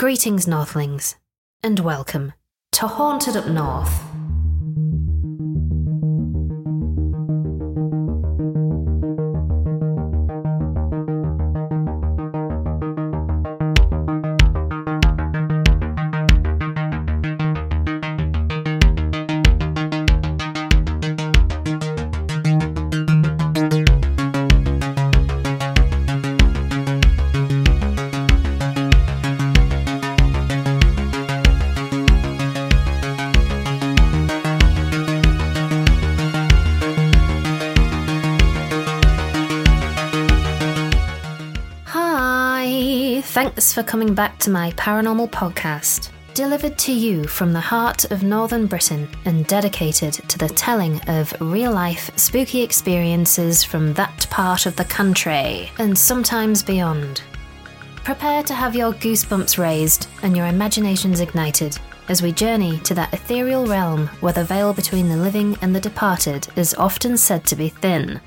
Greetings, Northlings, and welcome to Haunted Up North. Thanks for coming back to my paranormal podcast, delivered to you from the heart of northern Britain and dedicated to the telling of real life spooky experiences from that part of the country and sometimes beyond. Prepare to have your goosebumps raised and your imaginations ignited as we journey to that ethereal realm where the veil between the living and the departed is often said to be thin.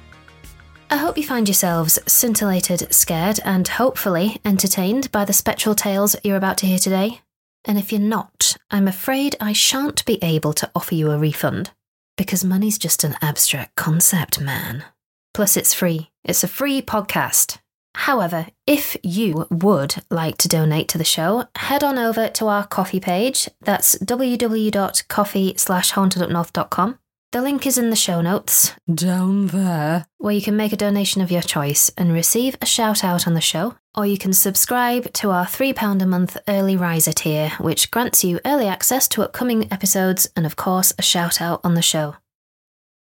I hope you find yourselves scintillated, scared, and hopefully entertained by the spectral tales you're about to hear today. And if you're not, I'm afraid I shan't be able to offer you a refund. Because money's just an abstract concept, man. Plus, it's free. It's a free podcast. However, if you would like to donate to the show, head on over to our Ko-fi page. That's www.Ko-fi slash hauntedupnorth.com. The link is in the show notes, down there, where you can make a donation of your choice and receive a shout out on the show, or you can subscribe to our £3 a month early riser tier, which grants you early access to upcoming episodes and, of course, a shout out on the show.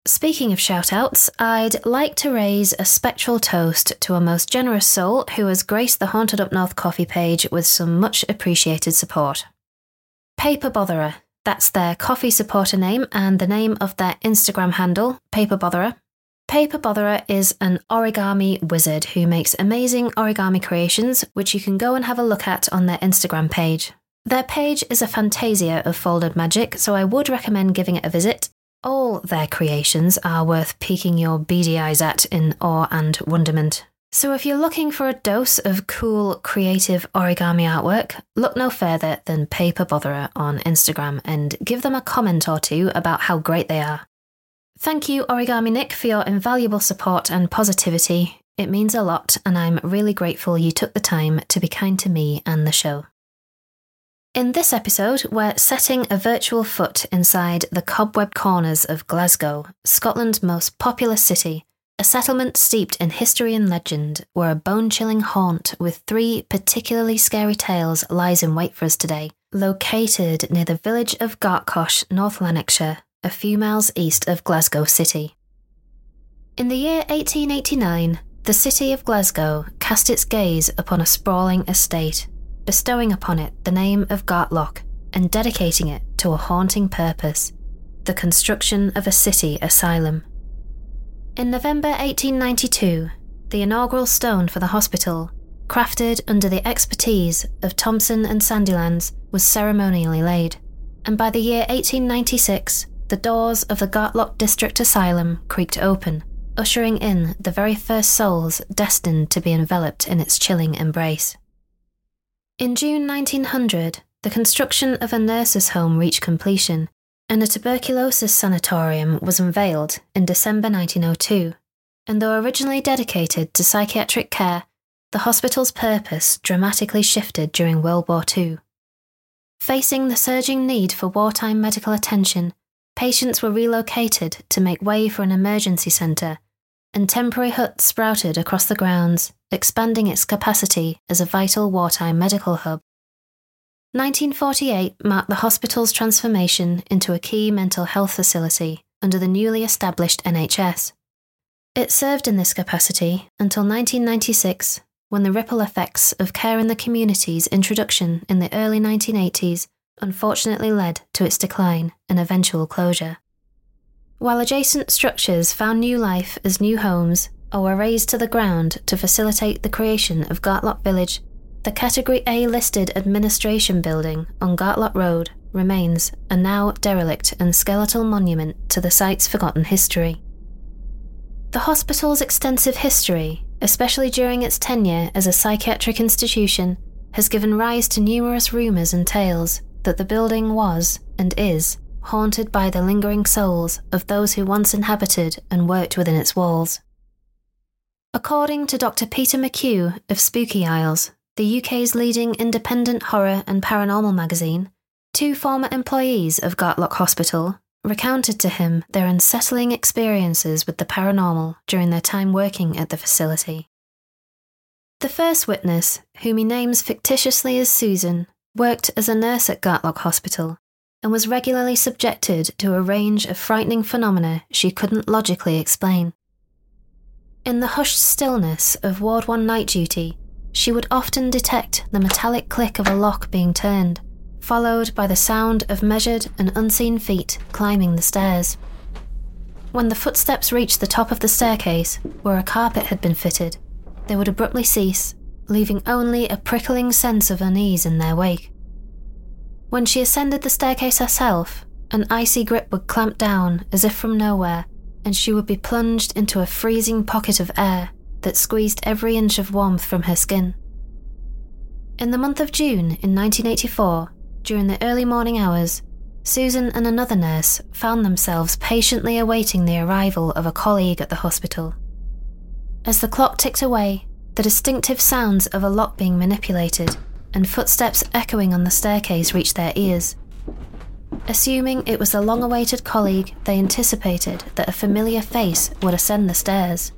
Speaking of shout outs, I'd like to raise a spectral toast to a most generous soul who has graced the Haunted Up North Ko-fi page with some much appreciated support. Paper Botherer, that's their Ko-fi supporter name and the name of their Instagram handle, Paper Botherer. Paper Botherer is an origami wizard who makes amazing origami creations, which you can go and have a look at on their Instagram page. Their page is a fantasia of folded magic, so I would recommend giving it a visit. All their creations are worth peeking your beady eyes at in awe and wonderment. So, if you're looking for a dose of cool, creative origami artwork, look no further than Paper Botherer on Instagram and give them a comment or two about how great they are. Thank you, Origami Nick, for your invaluable support and positivity. It means a lot, and I'm really grateful you took the time to be kind to me and the show. In this episode, we're setting a virtual foot inside the cobweb corners of Glasgow, Scotland's most populous city a settlement steeped in history and legend, where a bone chilling haunt with three particularly scary tales lies in wait for us today. Located near the village of Gartcosh, North Lanarkshire, a few miles east of Glasgow City. In the year 1889, the city of Glasgow cast its gaze upon a sprawling estate, bestowing upon it the name of Gartloch and dedicating it to a haunting purpose the construction of a city asylum. In November 1892, the inaugural stone for the hospital, crafted under the expertise of Thomson and Sandilands, was ceremonially laid, and by the year 1896, the doors of the Gartloch District Asylum creaked open, ushering in the very first souls destined to be enveloped in its chilling embrace. In June 1900, the construction of a nurses' home reached completion, and a tuberculosis sanatorium was unveiled in December 1902. And though originally dedicated to psychiatric care, the hospital's purpose dramatically shifted during World War II. Facing the surging need for wartime medical attention, patients were relocated to make way for an emergency centre, and temporary huts sprouted across the grounds, expanding its capacity as a vital wartime medical hub. 1948 marked the hospital's transformation into a key mental health facility under the newly established NHS. It served in this capacity until 1996, when the ripple effects of care in the community's introduction in the early 1980s unfortunately led to its decline and eventual closure. While adjacent structures found new life as new homes or were razed to the ground to facilitate the creation of Gartloch Village the Category A listed administration building on Gartloch Road remains a now derelict and skeletal monument to the site's forgotten history. The hospital's extensive history, especially during its tenure as a psychiatric institution, has given rise to numerous rumours and tales that the building was, and is, haunted by the lingering souls of those who once inhabited and worked within its walls. According to Dr. Peter McHugh of Spooky Isles, the UK's leading independent horror and paranormal magazine, two former employees of Gartloch Hospital recounted to him their unsettling experiences with the paranormal during their time working at the facility. The first witness, whom he names fictitiously as Susan, worked as a nurse at Gartloch Hospital and was regularly subjected to a range of frightening phenomena she couldn't logically explain. In the hushed stillness of Ward 1 night duty, she would often detect the metallic click of a lock being turned, followed by the sound of measured and unseen feet climbing the stairs. When the footsteps reached the top of the staircase, where a carpet had been fitted, they would abruptly cease, leaving only a prickling sense of unease in their wake. When she ascended the staircase herself, an icy grip would clamp down as if from nowhere, and she would be plunged into a freezing pocket of air that squeezed every inch of warmth from her skin. In the month of June in 1984, during the early morning hours, Susan and another nurse found themselves patiently awaiting the arrival of a colleague at the hospital. As the clock ticked away, the distinctive sounds of a lock being manipulated and footsteps echoing on the staircase reached their ears. Assuming it was the long awaited colleague, they anticipated that a familiar face would ascend the stairs.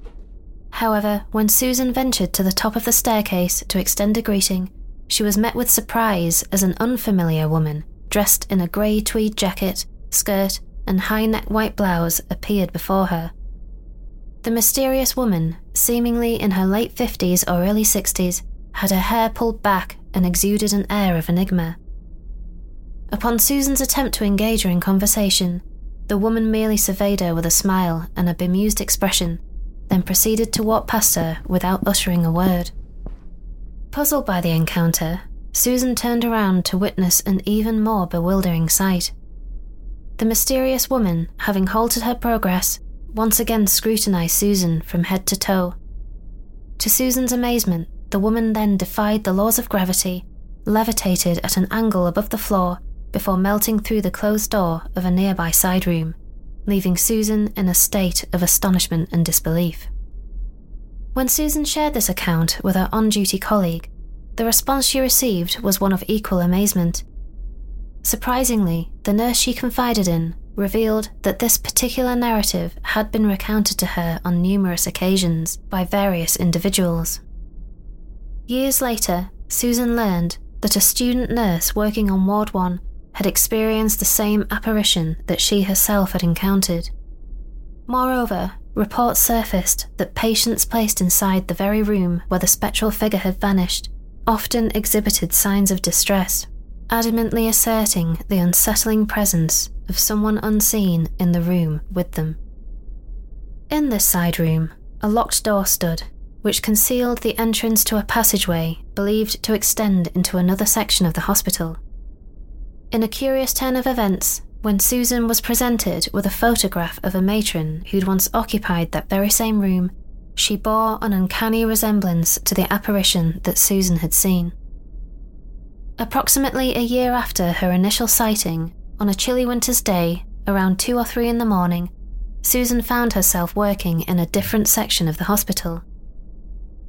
However, when Susan ventured to the top of the staircase to extend a greeting, she was met with surprise as an unfamiliar woman, dressed in a grey tweed jacket, skirt, and high neck white blouse, appeared before her. The mysterious woman, seemingly in her late 50s or early 60s, had her hair pulled back and exuded an air of enigma. Upon Susan's attempt to engage her in conversation, the woman merely surveyed her with a smile and a bemused expression, then proceeded to walk past her without uttering a word. Puzzled by the encounter, Susan turned around to witness an even more bewildering sight. The mysterious woman, having halted her progress, once again scrutinized Susan from head to toe. To Susan's amazement, the woman then defied the laws of gravity, levitated at an angle above the floor before melting through the closed door of a nearby side room, leaving Susan in a state of astonishment and disbelief. When Susan shared this account with her on duty colleague, the response she received was one of equal amazement. Surprisingly, the nurse she confided in revealed that this particular narrative had been recounted to her on numerous occasions by various individuals. Years later, Susan learned that a student nurse working on Ward 1 had experienced the same apparition that she herself had encountered. Moreover, reports surfaced that patients placed inside the very room where the spectral figure had vanished often exhibited signs of distress, adamantly asserting the unsettling presence of someone unseen in the room with them. In this side room, a locked door stood, which concealed the entrance to a passageway believed to extend into another section of the hospital. In a curious turn of events, when Susan was presented with a photograph of a matron who'd once occupied that very same room, she bore an uncanny resemblance to the apparition that Susan had seen. Approximately a year after her initial sighting, on a chilly winter's day, around 2 or 3 in the morning, Susan found herself working in a different section of the hospital.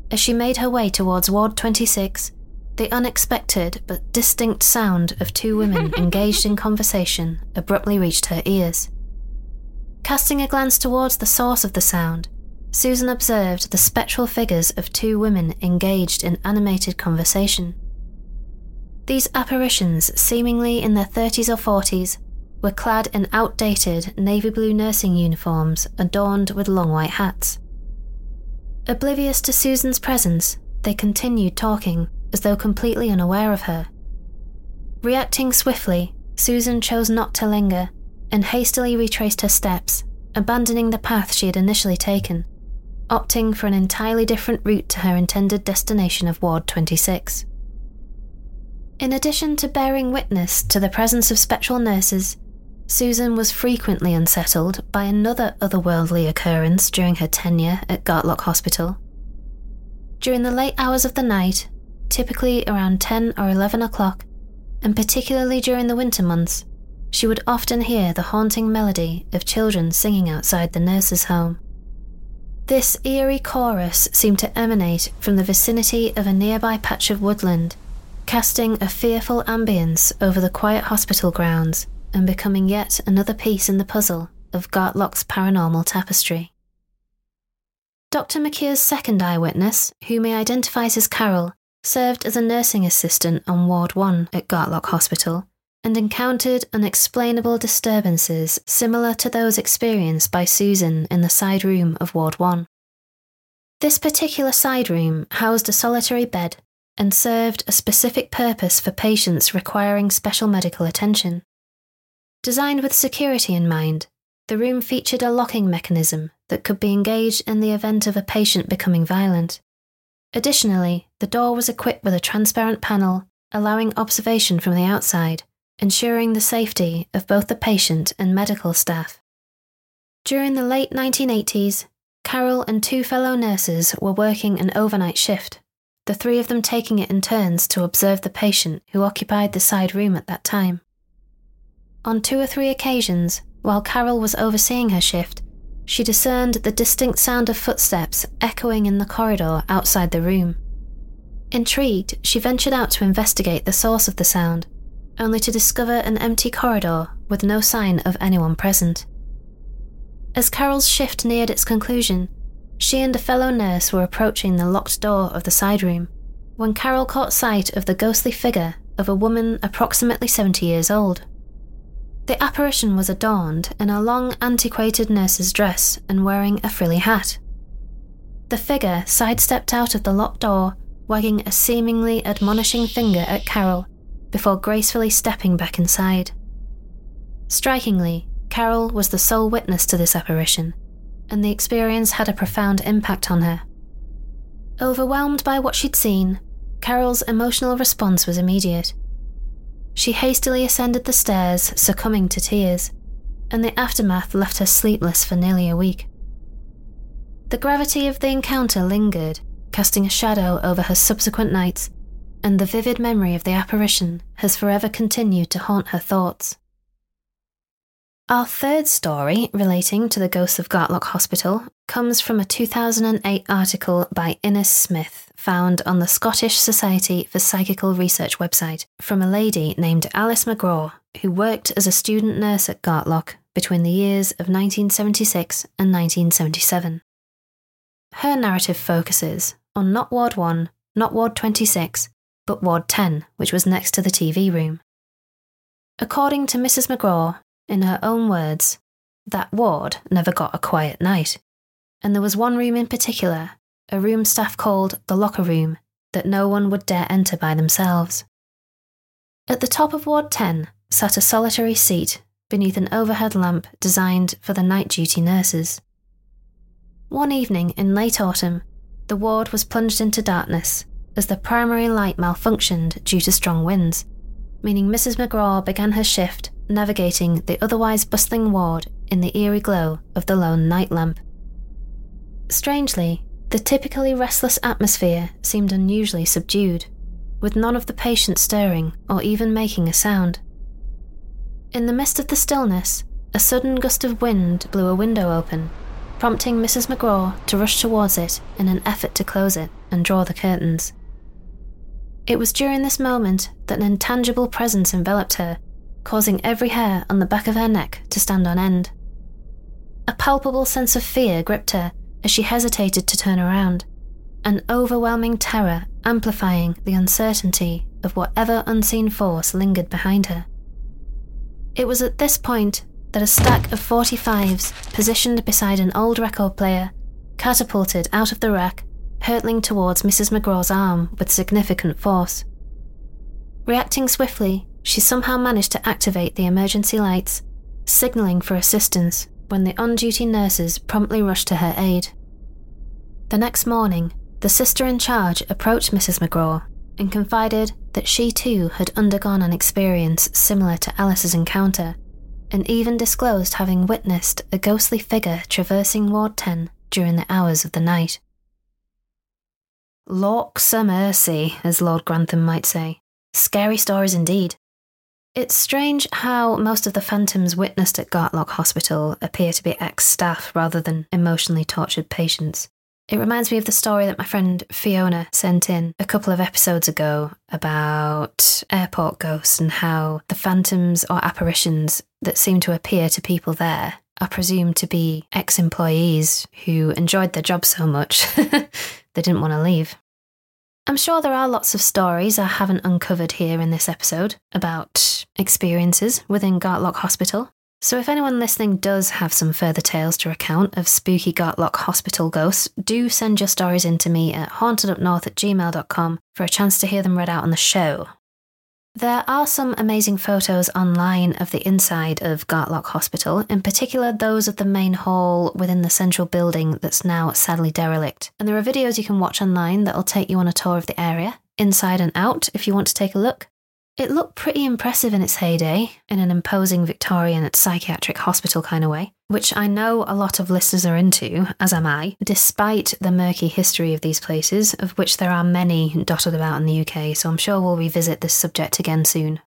As she made her way towards Ward 26, the unexpected but distinct sound of two women engaged in conversation abruptly reached her ears. Casting a glance towards the source of the sound, Susan observed the spectral figures of two women engaged in animated conversation. These apparitions, seemingly in their 30s or 40s, were clad in outdated navy blue nursing uniforms adorned with long white hats. Oblivious to Susan's presence, they continued talking as though completely unaware of her. Reacting swiftly, Susan chose not to linger and hastily retraced her steps, abandoning the path she had initially taken, opting for an entirely different route to her intended destination of Ward 26. In addition to bearing witness to the presence of spectral nurses, Susan was frequently unsettled by another otherworldly occurrence during her tenure at Gartloch Hospital. During the late hours of the night, typically around 10 or 11 o'clock, and particularly during the winter months, she would often hear the haunting melody of children singing outside the nurse's home. This eerie chorus seemed to emanate from the vicinity of a nearby patch of woodland, casting a fearful ambience over the quiet hospital grounds and becoming yet another piece in the puzzle of Gartloch's paranormal tapestry. Dr. McKeer's second eyewitness, whom he identifies as Carol, served as a nursing assistant on Ward 1 at Gartloch Hospital and encountered unexplainable disturbances similar to those experienced by Susan in the side room of Ward 1. This particular side room housed a solitary bed and served a specific purpose for patients requiring special medical attention. Designed with security in mind, the room featured a locking mechanism that could be engaged in the event of a patient becoming violent. Additionally, the door was equipped with a transparent panel allowing observation from the outside ensuring the safety of both the patient and medical staff. During the late 1980s, Carol and two fellow nurses were working an overnight shift, the three of them taking it in turns to observe the patient who occupied the side room at that time. On two or three occasions, while Carol was overseeing her shift, she discerned the distinct sound of footsteps echoing in the corridor outside the room. Intrigued, she ventured out to investigate the source of the sound only to discover an empty corridor with no sign of anyone present. As Carol's shift neared its conclusion, she and a fellow nurse were approaching the locked door of the side room when Carol caught sight of the ghostly figure of a woman approximately 70 years old. The apparition was adorned in a long, antiquated nurse's dress and wearing a frilly hat. The figure sidestepped out of the locked door, wagging a seemingly admonishing finger at Carol before gracefully stepping back inside. Strikingly, Carol was the sole witness to this apparition, and the experience had a profound impact on her. Overwhelmed by what she'd seen, Carol's emotional response was immediate. She hastily ascended the stairs, succumbing to tears, and the aftermath left her sleepless for nearly a week. The gravity of the encounter lingered, casting a shadow over her subsequent nights and the vivid memory of the apparition has forever continued to haunt her thoughts. Our third story relating to the ghosts of Gartloch Hospital comes from a 2008 article by Innes Smith found on the Scottish Society for Psychical Research website from a lady named Alice McGraw, who worked as a student nurse at Gartloch between the years of 1976 and 1977. Her narrative focuses on not Ward 1, not Ward 26, but Ward 10, which was next to the TV room. According to Mrs. McGraw, in her own words, that ward never got a quiet night, and there was one room in particular, a room staff called the locker room, that no one would dare enter by themselves. At the top of Ward 10 sat a solitary seat beneath an overhead lamp designed for the night duty nurses. One evening in late autumn, the ward was plunged into darkness as the primary light malfunctioned due to strong winds, meaning Mrs. McGraw began her shift navigating the otherwise bustling ward in the eerie glow of the lone night lamp. Strangely, the typically restless atmosphere seemed unusually subdued, with none of the patients stirring or even making a sound. In the midst of the stillness, a sudden gust of wind blew a window open, prompting Mrs. McGraw to rush towards it in an effort to close it and draw the curtains. It was during this moment that an intangible presence enveloped her, causing every hair on the back of her neck to stand on end. A palpable sense of fear gripped her as she hesitated to turn around, an overwhelming terror amplifying the uncertainty of whatever unseen force lingered behind her. It was at this point that a stack of 45s, positioned beside an old record player, catapulted out of the rack hurtling towards Mrs. McGraw's arm with significant force. Reacting swiftly, she somehow managed to activate the emergency lights, signalling for assistance when the on duty nurses promptly rushed to her aid. The next morning, the sister in charge approached Mrs. McGraw and confided that she too had undergone an experience similar to Alice's encounter, and even disclosed having witnessed a ghostly figure traversing Ward 10 during the hours of the night. Lawks a mercy, as Lord Grantham might say. Scary stories indeed. It's strange how most of the phantoms witnessed at Gartloch Hospital appear to be ex staff rather than emotionally tortured patients. It reminds me of the story that my friend Fiona sent in a couple of episodes ago about airport ghosts and how the phantoms or apparitions that seem to appear to people there are presumed to be ex employees who enjoyed their job so much they didn't want to leave. I'm sure there are lots of stories I haven't uncovered here in this episode about experiences within Gartloch Hospital, so if anyone listening does have some further tales to recount of spooky Gartloch hospital ghosts, do send your stories in to me at hauntedupnorth at gmail.com for a chance to hear them read out on the show. There are some amazing photos online of the inside of Gartloch Hospital, in particular those of the main hall within the central building that's now sadly derelict. And there are videos you can watch online that'll take you on a tour of the area, inside and out, if you want to take a look. It looked pretty impressive in its heyday, in an imposing Victorian psychiatric hospital kind of way, which I know a lot of listeners are into, as am I, despite the murky history of these places, of which there are many dotted about in the UK, so I'm sure we'll revisit this subject again soon.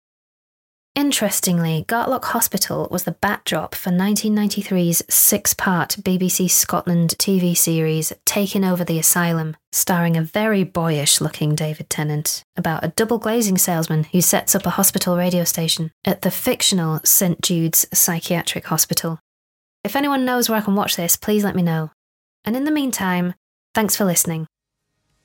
Interestingly, Gartloch Hospital was the backdrop for 1993's six part BBC Scotland TV series Taking Over the Asylum, starring a very boyish looking David Tennant, about a double glazing salesman who sets up a hospital radio station at the fictional St Jude's Psychiatric Hospital. If anyone knows where I can watch this, please let me know. And in the meantime, thanks for listening.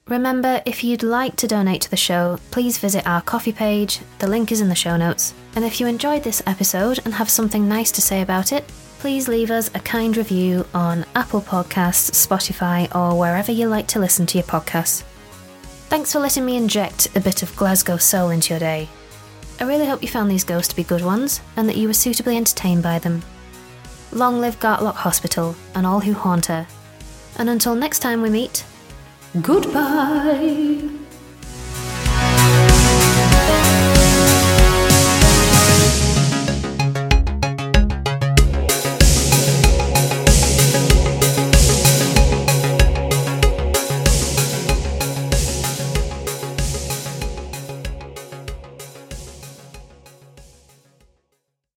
Remember, if you'd like to donate to the show, please visit our Ko-fi page, the link is in the show notes. And if you enjoyed this episode and have something nice to say about it, please leave us a kind review on Apple Podcasts, Spotify, or wherever you like to listen to your podcasts. Thanks for letting me inject a bit of Glasgow soul into your day. I really hope you found these ghosts to be good ones and that you were suitably entertained by them. Long live Gartloch Hospital and all who haunt her. And until next time we meet, Goodbye.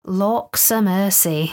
Lawks a mercy,